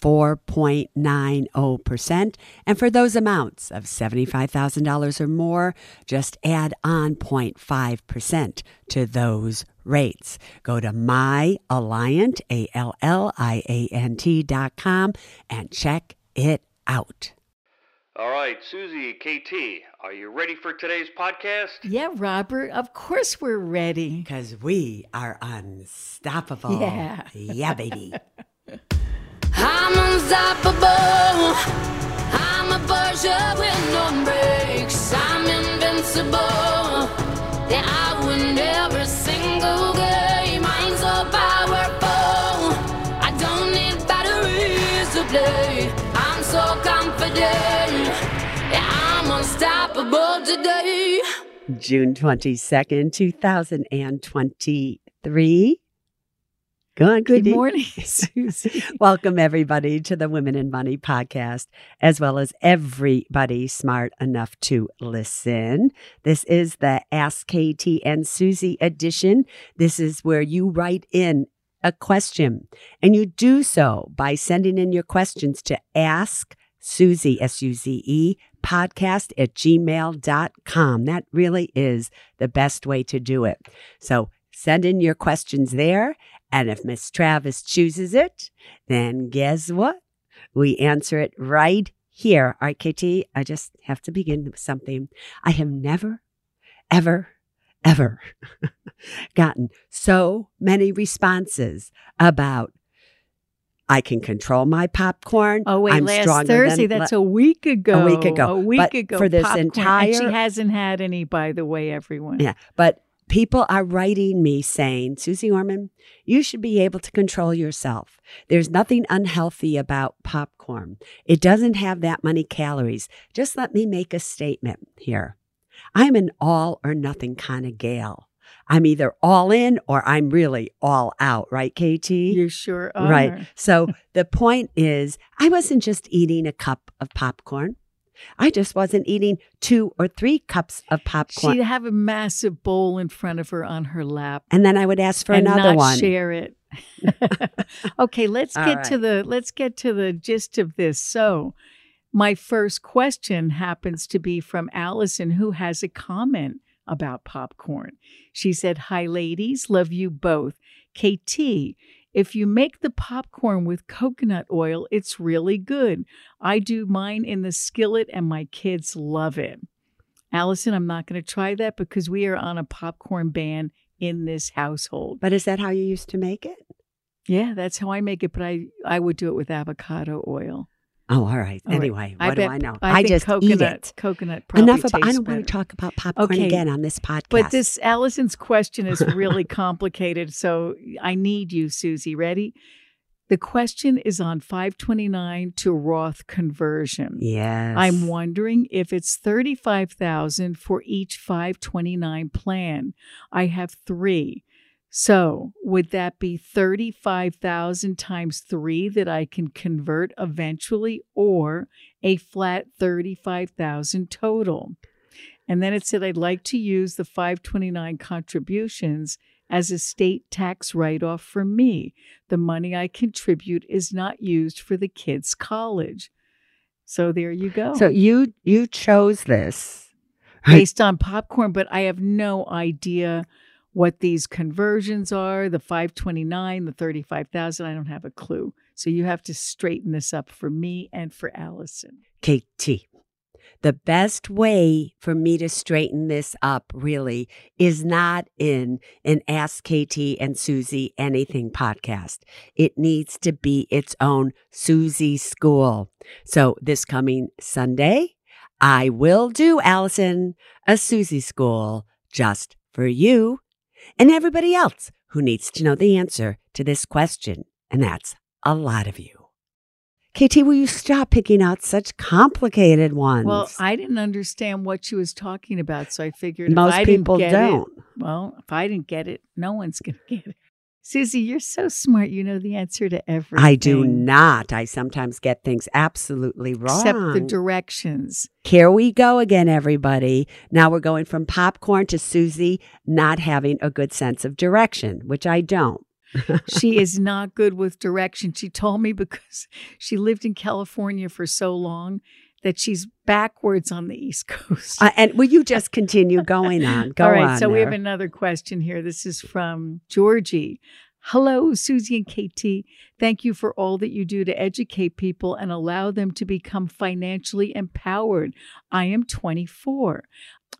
4.90%. And for those amounts of $75,000 or more, just add on 0.5% to those rates. Go to myalliant, A-L-L-I-A-N-T dot com and check it out. All right, Suze, KT, are you ready for today's podcast? Yeah, Robert, of course we're ready. Because we are unstoppable. Yeah. Yeah, baby. I'm unstoppable. I'm a Porsche with no brakes. I'm invincible. Yeah, I win every single game. I'm so powerful. I don't need batteries to play. I'm so confident. Yeah, I'm unstoppable today. June 22nd, 2023. Go on, Good morning, Suze. Welcome, everybody, to the Women in Money podcast, as well as everybody smart enough to listen. This is the Ask KT and Suze edition. This is where you write in a question, and you do so by sending in your questions to Ask Suze, S U Z E, podcast at gmail.com. That really is the best way to do it. So send in your questions there. And if Miss Travis chooses it, then guess what? We answer it right here. All right, KT, I just have to begin with something. I have never, ever, ever gotten so many responses about I can control my popcorn. Oh wait, I'm last stronger Thursday. than, that's a week ago. A week ago. A week But ago. for this popcorn. and she hasn't had any, by the way, everyone. Yeah, but people are writing me saying, Suze Orman, you should be able to control yourself. There's nothing unhealthy about popcorn. It doesn't have that many calories. Just let me make a statement here. I'm an all or nothing kind of gal. I'm either all in or I'm really all out, right, KT? You sure are. Right. So the point is, I wasn't just eating a cup of popcorn. I just wasn't eating two or three cups of popcorn. She'd have a massive bowl in front of her on her lap. and then I would ask for and another not one. share it. okay, let's get to the let's get to the gist of this. So, my first question happens to be from Allison who has a comment about popcorn. She said, "Hi ladies, love you both. KT, if you make the popcorn with coconut oil, it's really good. I do mine in the skillet and my kids love it." Allison, I'm not going to try that because we are on a popcorn ban in this household. But is that how you used to make it? Yeah, that's how I make it, but I I would do it with avocado oil. Oh, all right. All right. anyway, what do I know? I just coconut, eat it. Coconut Enough of. I don't want to talk about popcorn Okay. again on this podcast. But this Allison's question is really complicated, so I need you, Suze. Ready? The question is on 529 to Roth conversion. yes, I'm wondering if it's 35,000 for each 529 plan. I have 3. So, would that be 35,000 times 3 that I can convert eventually or a flat 35,000 total? And then it said I'd like to use the 529 contributions as a state tax write off for me. The money I contribute is not used for the kids' college. So there you go. So you you chose this. based on popcorn, but I have no idea what these conversions are, the 529, the 35,000, I don't have a clue. So you have to straighten this up for me and for Allison. KT. The best way for me to straighten this up really is not in an Ask KT and Suze Anything podcast. It needs to be its own Suze School. So this coming Sunday, I will do, Allison, a Suze School just for you and everybody else who needs to know the answer to this question. And that's a lot of you. KT, will you stop picking out such complicated ones? Well, I didn't understand what she was talking about, so I figured Most people don't. It, well, if I didn't get it, no one's going to get it. Suze, you're so smart. You know the answer to everything. I do not. I sometimes get things absolutely wrong. Except the directions. Here we go again, everybody. Now we're going from popcorn to Suze not having a good sense of direction, which I don't. she is not good with direction. She told me because she lived in California for so long that she's backwards on the East Coast. Uh, and will you just continue going on? Go All right, on. so we have another question here. This is from Georgie. Hello, Suze and KT. Thank you for all that you do to educate people and allow them to become financially empowered. I am 24.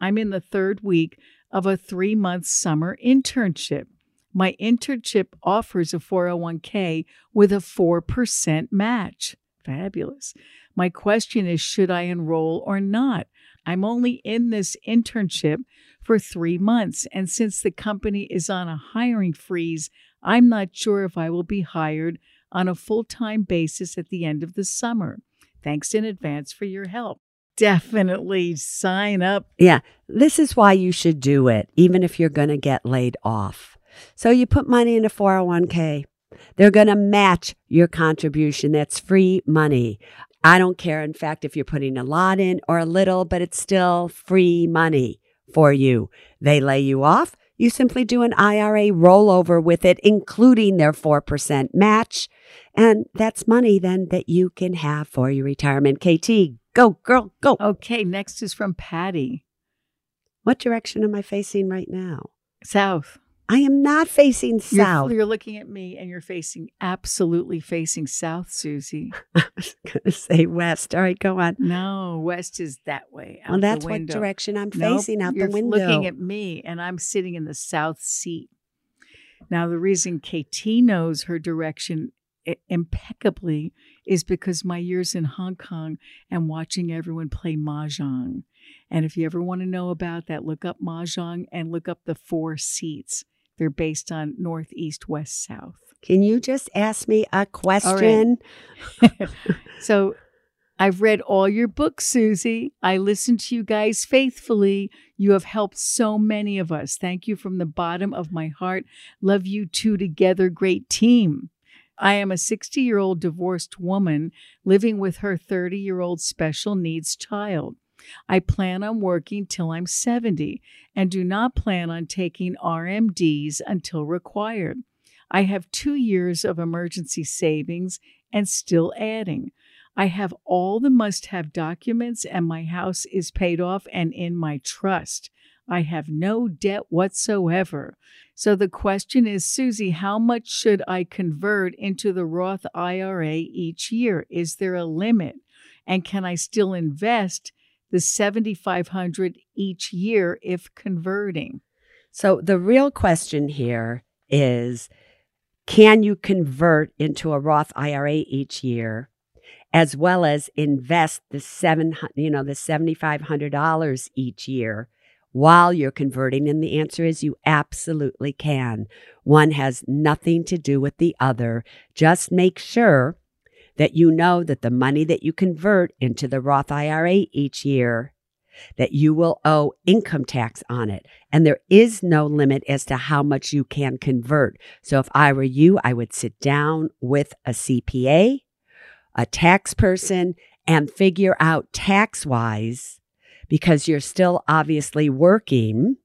I'm in the third week of a three month summer internship. My internship offers a 401k with a 4% match. Fabulous. My question is should I enroll or not? I'm only in this internship for three months, and since the company is on a hiring freeze, I'm not sure if I will be hired on a full time basis at the end of the summer. Thanks in advance for your help. Definitely sign up. Yeah, this is why you should do it, even if you're going to get laid off. So you put money in a 401k. They're going to match your contribution. That's free money. I don't care, in fact, if you're putting a lot in or a little, but it's still free money for you. They lay you off. You simply do an IRA rollover with it, including their 4% match. And that's money then that you can have for your retirement. KT, go, girl, go. Okay, next is from Patty. What direction am I facing right now? South. I am not facing You're- south. You're, looking at me and you're facing absolutely facing south, Suze. I was going to say west. All right, go on. No, west is that way. Well, that's what direction I'm Nope, facing out the window. you're looking at me and I'm sitting in the south seat. Now, the reason KT knows her direction impeccably is because my years in Hong Kong and watching everyone play mahjong. And if you ever want to know about that, look up mahjong and look up the four seats. They're based on northeast, west, south. Can you just ask me a question? So I've read all your books, Suze. I listen to you guys faithfully. You have helped so many of us. Thank you from the bottom of my heart. Love you two together. Great team. I am a 60 year old divorced woman living with her 30 year old special needs child. I plan on working till I'm 70 and do not plan on taking RMDs until required. I have two years of emergency savings and still adding. I have all the must have documents, and my house is paid off and in my trust. I have no debt whatsoever. So the question is, Suze, how much should I convert into the Roth IRA each year? Is there a limit? And can I still invest the 7500 each year if converting? So the real question here is can you convert into a Roth IRA each year as well as invest the 7 you know the $7500 each year while you're converting and the answer is you absolutely can. One has nothing to do with the other. Just make sure that you know that the money that you convert into the Roth IRA each year that you will owe income tax on it. And there is no limit as to how much you can convert. So if I were you, I would sit down with a CPA, a tax person, and figure out tax wise, because you're still obviously working,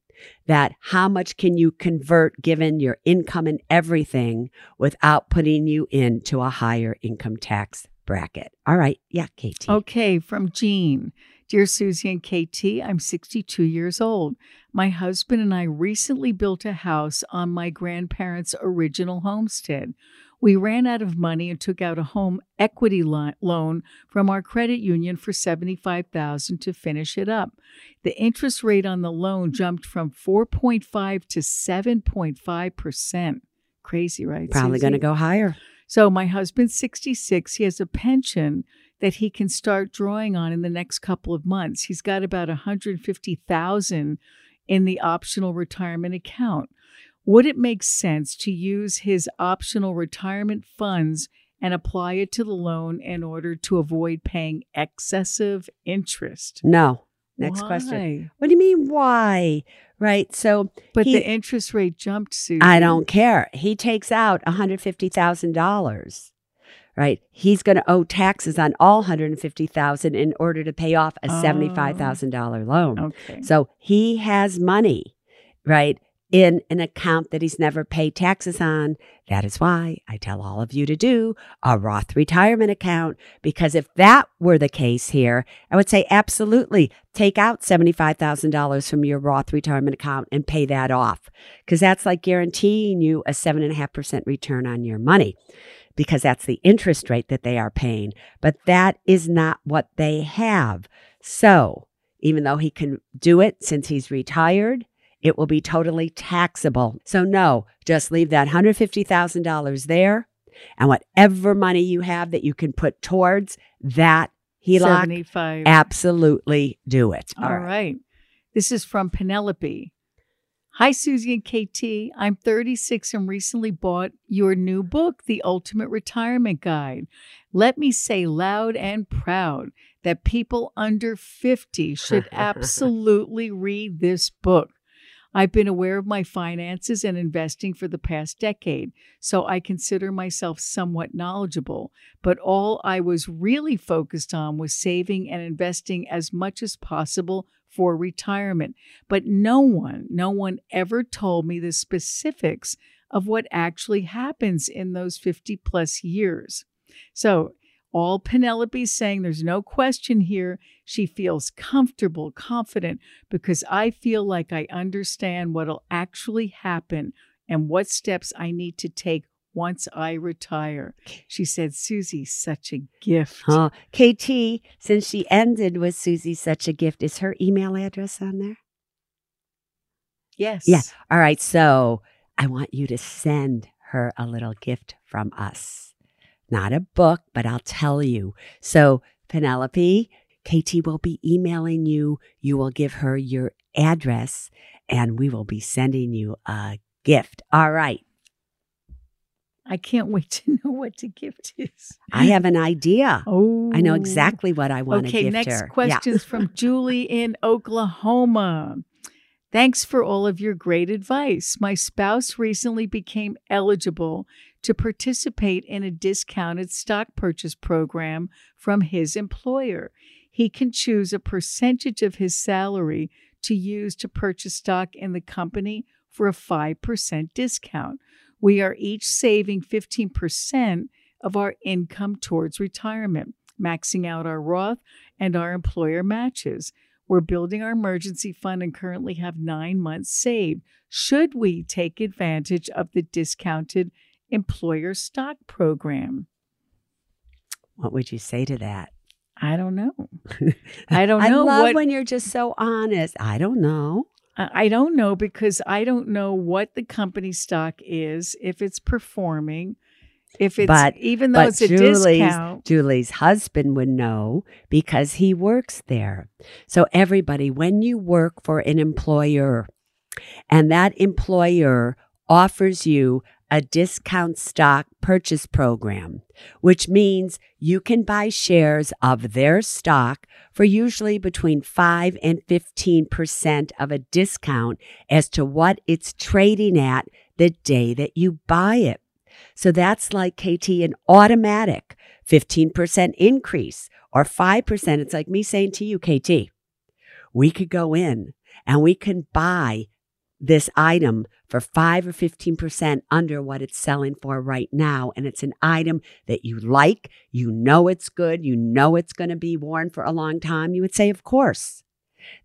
that how much can you convert given your income and everything without putting you into a higher income tax bracket. All right. Yeah, KT. Okay, from Jean. Dear Suze and KT, I'm 62 years old. My husband and I recently built a house on my grandparents' original homestead. We ran out of money and took out a home equity lo- loan from our credit union for 75,000 to finish it up. The interest rate on the loan jumped from 4.5 to 7.5%. Crazy, right? Probably going to go higher. So my husband's 66. He has a pension that he can start drawing on in the next couple of months. He's got about 150,000 in the optional retirement account. Would it make sense to use his optional retirement funds and apply it to the loan in order to avoid paying excessive interest. No. Next question. Why? What do you mean, why? Right. So But He- the interest rate jumped, Susan. I don't care. He takes out $150,000. Right. He's going to owe taxes on all 150,000 in order to pay off a Oh. $75,000 loan. Okay. So he has money, right, in an account that he's never paid taxes on. That is why I tell all of you to do a Roth retirement account because if that were the case here, I would say absolutely take out $75,000 from your Roth retirement account and pay that off because that's like guaranteeing you a 7.5% return on your money because that's the interest rate that they are paying. But that is not what they have. So even though he can do it since he's retired, it will be totally taxable. So, no, just leave that $150,000 there. And whatever money you have that you can put towards that HELOC, 75. absolutely do it. All right. This is from Penelope. Hi, Suze and KT. I'm 36 and recently bought your new book, The Ultimate Retirement Guide. Let me say loud and proud that people under 50 should absolutely read this book. I've been aware of my finances and investing for the past decade, so I consider myself somewhat knowledgeable. But all I was really focused on was saving and investing as much as possible for retirement. But no one, no one ever told me the specifics of what actually happens in those 50 plus years. So, all Penelope's saying, there's no question here. She feels comfortable, confident, because I feel like I understand what'll actually happen and what steps I need to take once I retire. She said, Suze's such a gift. Oh, KT, since she ended with Suze Such a Gift, is her email address on there? Yes. Yeah. All right. So I want you to send her a little gift from us. Not a book, but I'll tell you. So, Penelope, KT will be emailing you. You will give her your address and we will be sending you a gift. All right. I can't wait to know what the gift is. I have an idea. Oh. I know oh. exactly what I want to give you. Okay, next her. question is from Julie in Oklahoma. Thanks for all of your great advice. My spouse recently became eligible to participate in a discounted stock purchase program from his employer. He can choose a percentage of his salary to use to purchase stock in the company for a 5% discount. We are each saving 15% of our income towards retirement, maxing out our Roth and our employer matches. We're building our emergency fund and currently have nine months saved. Should we take advantage of the discounted employer stock program? What would you say to that? I don't know. I don't know. I love what when you're just so honest. I don't know. I don't know because I don't know what the company stock is, if it's performing, if it's But- even though But it's a Julie's, discount. Julie's husband would know because he works there. So, everybody, when you work for an employer and that employer offers you a discount stock purchase program, which means you can buy shares of their stock for usually between 5 and 15% of a discount as to what it's trading at the day that you buy it. So that's like KT, an automatic 15% increase or 5%. It's like me saying to you, KT, we could go in and we can buy this item for 5 or 15% under what it's selling for right now. And it's an item that you like, you know it's good, you know it's going to be worn for a long time. You would say, of course.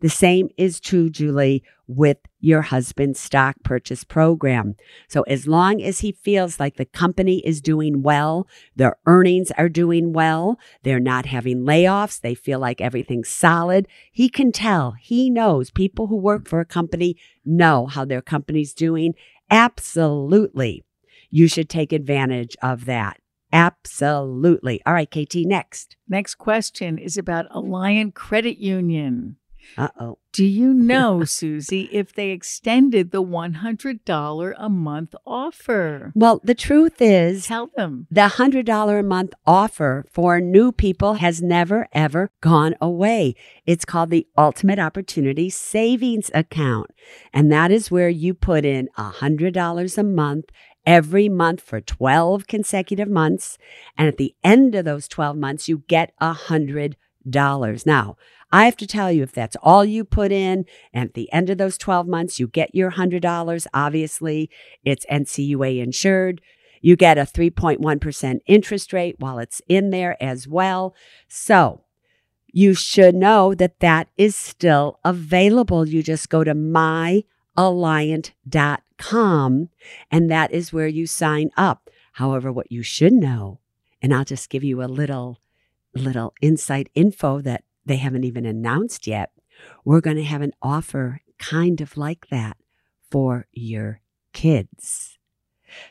The same is true, Julie, with your husband's stock purchase program. So, as long as he feels like the company is doing well, their earnings are doing well, they're not having layoffs, they feel like everything's solid, he can tell, he knows people who work for a company know how their company's doing. Absolutely. You should take advantage of that. Absolutely. All right, KT, next. Next question is about Alliant Credit Union. Uh oh. Do you know, Suze, if they extended the $100 a month offer? Well, the truth is, Tell them. the $100 a month offer for new people has never, ever gone away. It's called the Ultimate Opportunity Savings Account. And that is where you put in $100 a month every month for 12 consecutive months. And at the end of those 12 months, you get a $100. Now, I have to tell you, if that's all you put in, and at the end of those 12 months, you get your $100, obviously, it's NCUA insured. You get a 3.1% interest rate while it's in there as well. So you should know that that is still available. You just go to myalliant.com and that is where you sign up. However, what you should know, and I'll just give you a little, little inside info that they haven't even announced yet. We're going to have an offer kind of like that for your kids.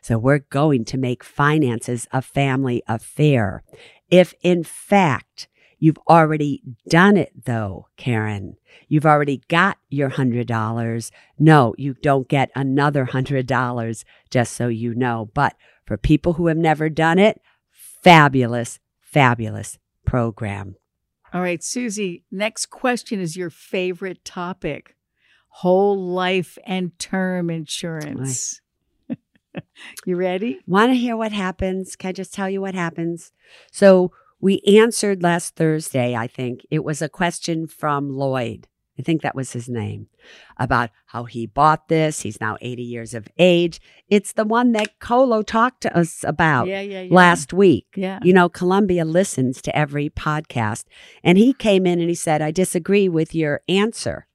So we're going to make finances a family affair. If in fact you've already done it though, Karen, you've already got your hundred dollars. No, you don't get another hundred dollars, just so you know. But for people who have never done it, fabulous, fabulous program. All right, Suze, next question is your favorite topic whole life and term insurance. you ready? Want to hear what happens? Can I just tell you what happens? So we answered last Thursday, I think. It was a question from Lloyd. I think that was his name about how he bought this. He's now 80 years of age. It's the one that Colo talked to us about Yeah, yeah, yeah. last week. Yeah. You know, Columbia listens to every podcast. And he came in and he said, I disagree with your answer.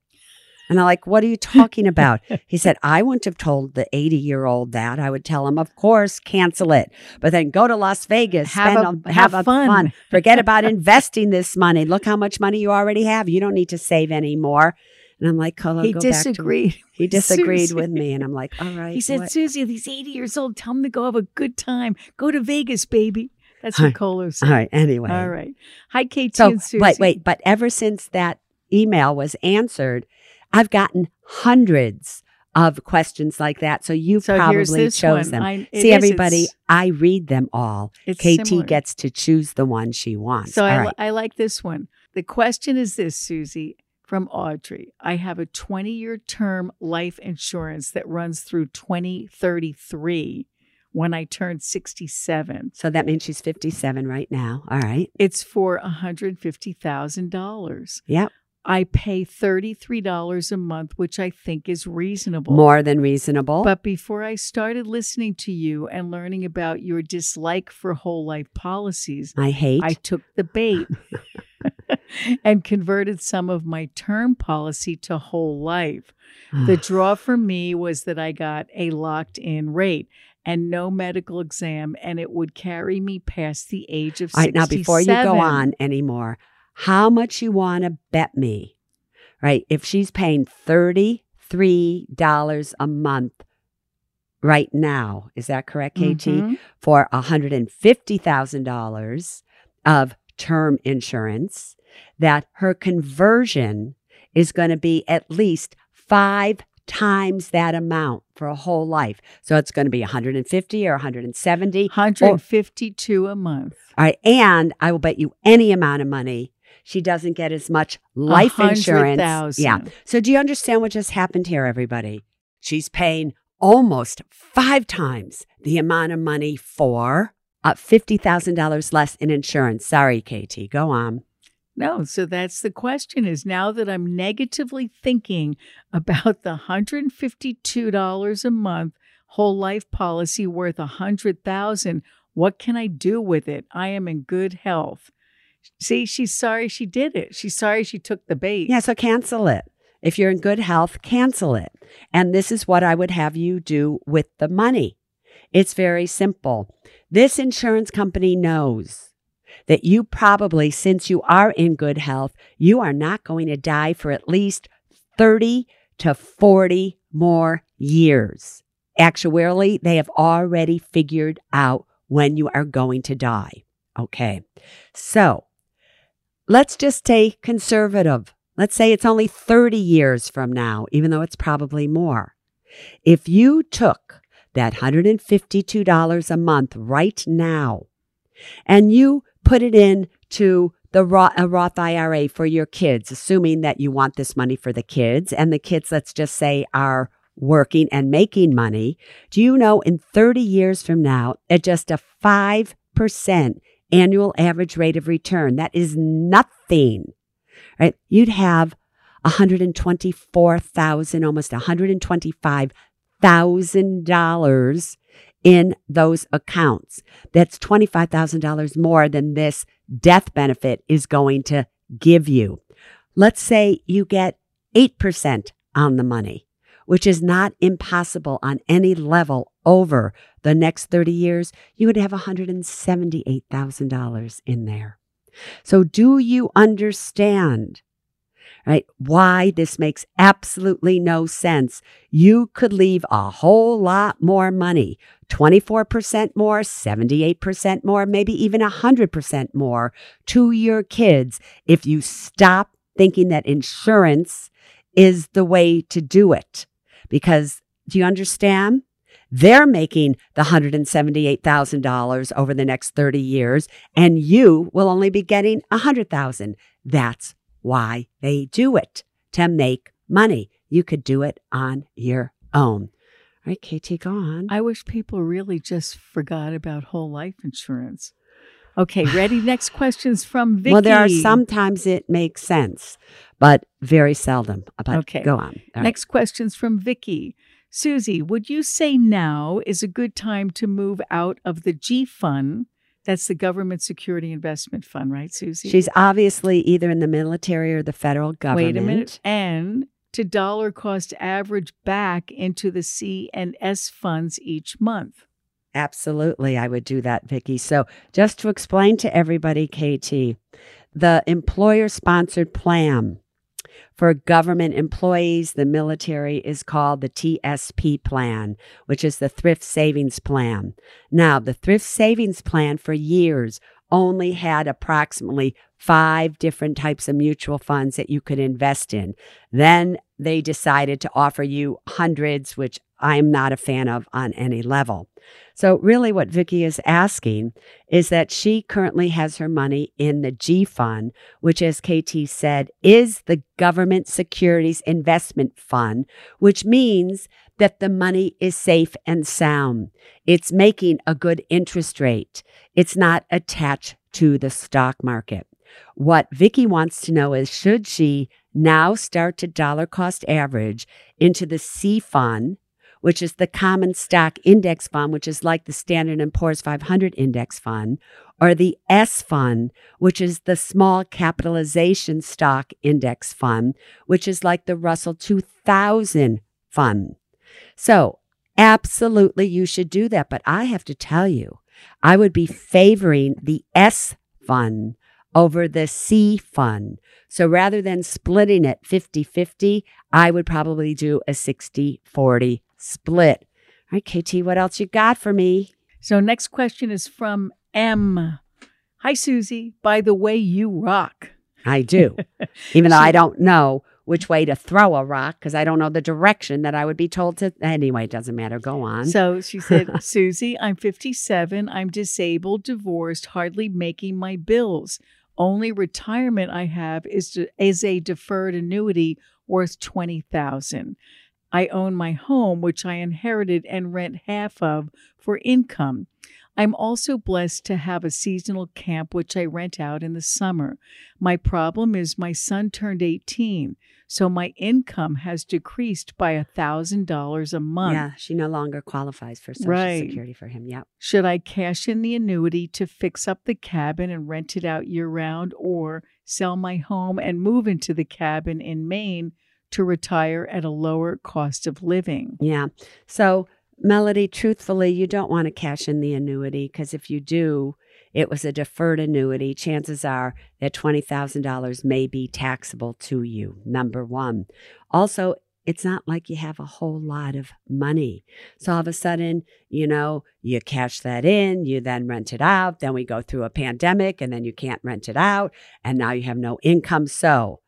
And I'm like, what are you talking about? he said, I wouldn't have told the 80 year old that. I would tell him, of course, cancel it. But then go to Las Vegas, Have spend a- a, have a fun." Forget about investing this money. Look how much money you already have. You don't need to save anymore. And I'm like, Colo, he go back to- disagreed. He disagreed Suze. with me. And I'm like, all right. He said, what- Suze, he's 80 years old. Tell him to go have a good time. Go to Vegas, baby. That's what Colo said. all right. Anyway. All right. Hi, KT So and Suze. wait, wait, but ever since that email was answered, I've gotten hundreds of questions like that. So you So probably chose one. them. I- See, is, everybody, I read them all. KT similar. gets to choose the one she wants. So I, right. I like this one. The question is this, Suze, from Audrey. I have a 20 year term life insurance that runs through 2033 when I turn 67. so that means she's 57 right now. All right. It's for $150,000. Yep. I pay $33 a month, which I think is reasonable. More than reasonable. But before I started listening to you and learning about your dislike for whole life policies, I hate. I took the bait and converted some of my term policy to whole life. The draw for me was that I got a locked in rate and no medical exam, and it would carry me past the age of All 67. right, now before you go on anymore, how much you want to bet me, right? If she's paying $33 a month right now, is that correct, KT? Mhm. For $150,000 of term insurance, that her conversion is going to be at least five times that amount for a whole life. So it's going to be 150 or 170. 152 a month. All right. And I will bet you any amount of money she doesn't get as much life insurance. 100,000. Yeah. So do you understand what just happened here, everybody? She's paying almost five times the amount of money for uh, $50,000 less in insurance. Sorry, KT. Go on. No, so that's the question is now that I'm negatively thinking about the $152 a month whole life policy worth a 100,000, what can I do with it? I am in good health. See, she's sorry she did it. She's sorry she took the bait. Yeah. So cancel it. If you're in good health, cancel it. And this is what I would have you do with the money. It's very simple. This insurance company knows that you probably, since you are in good health, you are not going to die for at least 30 to 40 more years. Actuarially, they have already figured out when you are going to die. Okay. So let's just stay conservative. let's say it's only 30 years from now, even though it's probably more. If you took that $152 a month right now and you put it in to the Roth, a Roth IRA for your kids, assuming that you want this money for the kids and the kids, let's just say, are working and making money. Do you know in 30 years from now, at just a 5% annual average rate of return, that is nothing, right? You'd have 124,000, almost 125,000 in those accounts. That's $25,000 more than this death benefit is going to give you. Let's say you get 8% on the money, which is not impossible on any level over the next 30 years. You would have $178,000 in there. So do you understand right? Why this makes absolutely no sense. You could leave a whole lot more money 24% more, 78% more, maybe even 100% more to your kids if you stop thinking that insurance is the way to do it. Because do you understand? They're making the $178,000 over the next 30 years and you will only be getting 100,000. That's why they do it to make money. You could do it on your own. All right, KT, go on. I wish people really just forgot about whole life insurance. Okay, ready? Next question's from Vicky. Well, there are sometimes it makes sense, but very seldom. Uh, but Okay. go on. All right. Next question's from Vicky. Suze, would you say now is a good time to move out of the G fund? That's the government security investment fund, right, Susie? She's obviously either in the military or the federal government. Wait a minute. And to dollar cost average back into the C and S funds each month. Absolutely, I would do that, Vicky. So, just to explain to everybody, KT, the employer sponsored plan for government employees, the military is called the TSP plan, which is the thrift savings plan. Now, the thrift savings plan for years only had approximately five different types of mutual funds that you could invest in. Then they decided to offer you hundreds, which I'm not a fan of on any level. So, really, what Vicky is asking is that she currently has her money in the G Fund, which, as KT said, is the government securities investment fund, which means that the money is safe and sound. It's making a good interest rate. It's not attached to the stock market. What Vicky wants to know is should she now start to dollar cost average into the C fund, which is the common stock index fund, which is like the Standard and Poor's 500 index fund, or the S fund, which is the small capitalization stock index fund, which is like the Russell 2000 fund. So, absolutely, you should do that. But I have to tell you, I would be favoring the S fund over the C fund. So rather than splitting it 50 50, I would probably do a 60 40 split. All right, KT, what else you got for me? So, next question is from M. Hi, Suze. By the way, you rock. I do, even though I don't know which way to throw a rock because I don't know the direction that I would be told to. Anyway, it doesn't matter. Go on. So she said, Suze, I'm 57. I'm disabled, divorced, hardly making my bills. Only retirement I have is, to, is a deferred annuity worth 20000 I own my home, which I inherited and rent half of for income. I'm also blessed to have a seasonal camp, which I rent out in the summer. My problem is my son turned 18, so my income has decreased by $1,000 a month. yeah, she no longer qualifies for Social Right. Security for him. Yep. Should I cash in the annuity to fix up the cabin and rent it out year round, or sell my home and move into the cabin in Maine to retire at a lower cost of living? Yeah. So, Melody, truthfully, you don't want to cash in the annuity because if you do, it was a deferred annuity. Chances are that $20,000 may be taxable to you, number one. Also, it's not like you have a whole lot of money. So all of a sudden, you know, you cash that in, you then rent it out. Then we go through a pandemic and then you can't rent it out. And now you have no income. So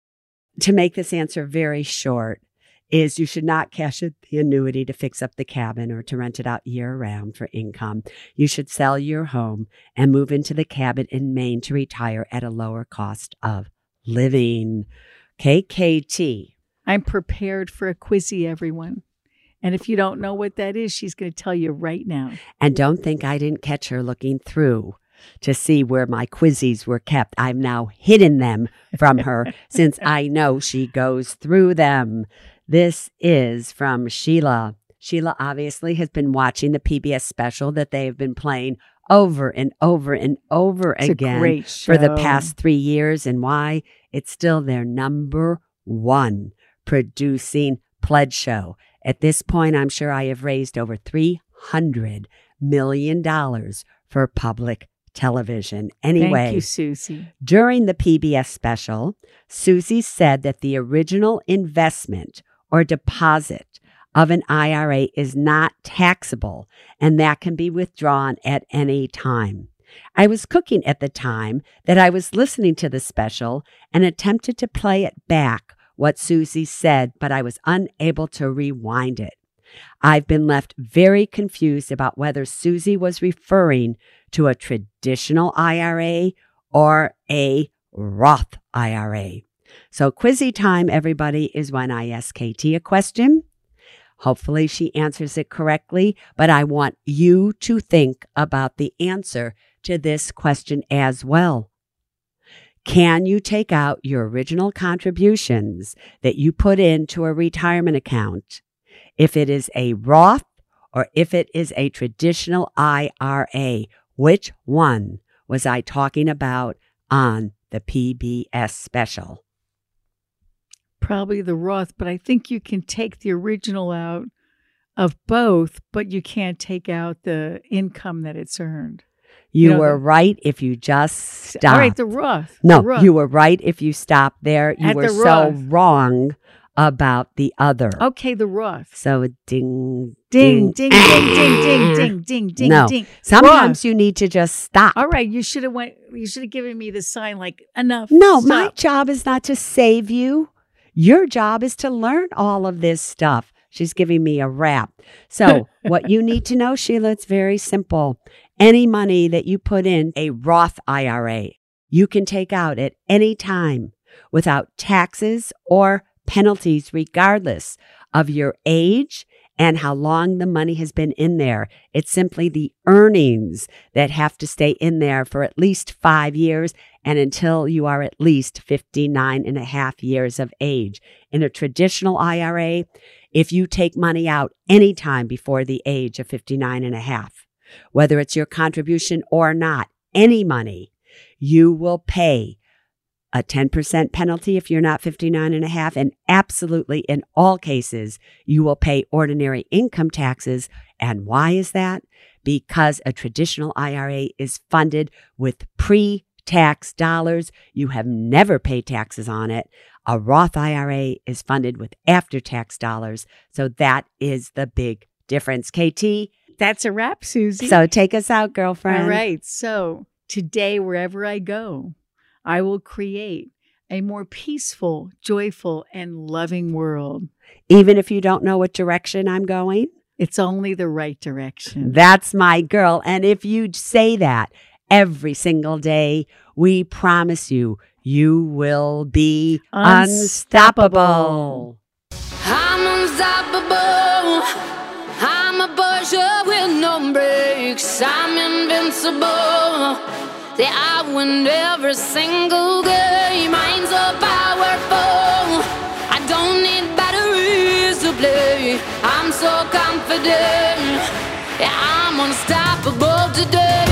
to make this answer very short, is you should not cash in the annuity to fix up the cabin or to rent it out year round for income. You should sell your home and move into the cabin in Maine to retire at a lower cost of living. KKT. I'm prepared for a quizzy, everyone. And if you don't know what that is, she's going to tell you right now. And don't think I didn't catch her looking through to see where my quizzies were kept. I've now hidden them from her since I know she goes through them. This is from Sheila. Sheila obviously has been watching the PBS special that they have been playing over and over and over It's again for the past three years. And why? It's still their number one producing pledge show. At this point, I'm sure I have raised over $300 million for public television. Anyway, Thank you, Suze. during the PBS special, Suze said that the original investment or deposit of an IRA is not taxable and that can be withdrawn at any time. I was cooking at the time that I was listening to the special and attempted to play it back what Suze said, but I was unable to rewind it. I've been left very confused about whether Suze was referring to a traditional IRA or a Roth IRA. So, quizzy time, everybody, is when I ask KT a question. Hopefully, she answers it correctly, but I want you to think about the answer to this question as well. Can you take out your original contributions that you put into a retirement account if it is a Roth or if it is a traditional IRA? Which one was I talking about on the PBS special? Probably the Roth, but I think you can take the original out of both, but you can't take out the income that it's earned. You know, were the- right if you just stopped. All right, the Roth. the no, Roth. you were right if you stopped there. You At were the so wrong about the other. Okay, the Roth. So ding, Ding, ding, ding, ding, ding, ding, ding, ding, No. ding. Sometimes Roth. you need to just stop. All right, you should have went. You should have given me the sign like enough. No, my job is not to save you. Your job is to learn all of this stuff. She's giving me a rap. So, what you need to know, Sheila, it's very simple. Any money that you put in a Roth IRA, you can take out at any time without taxes or penalties, regardless of your age and how long the money has been in there. It's simply the earnings that have to stay in there for at least five years and until you are at least 59 and a half years of age. In a traditional IRA, if you take money out anytime before the age of 59 and a half, whether it's your contribution or not, any money, you will pay a 10% penalty if you're not 59 and a half. And absolutely in all cases, you will pay ordinary income taxes. And why is that? Because a traditional IRA is funded with pre tax dollars. You have never paid taxes on it. A Roth IRA is funded with after tax dollars. So that is the big difference. KT, That's a wrap, Suze. so take us out, girlfriend. All right. So today, wherever I go, I will create a more peaceful, joyful, and loving world. Even if you don't know what direction I'm going, It's only the right direction. That's my girl. And if you say that every single day, we promise you, you will be unstoppable. Unstoppable. I'm unstoppable. I'm a Porsche with no brakes. I'm invincible. Yeah, I win every single game. I'm so powerful. I don't need batteries to play. I'm so confident. Yeah, I'm unstoppable today.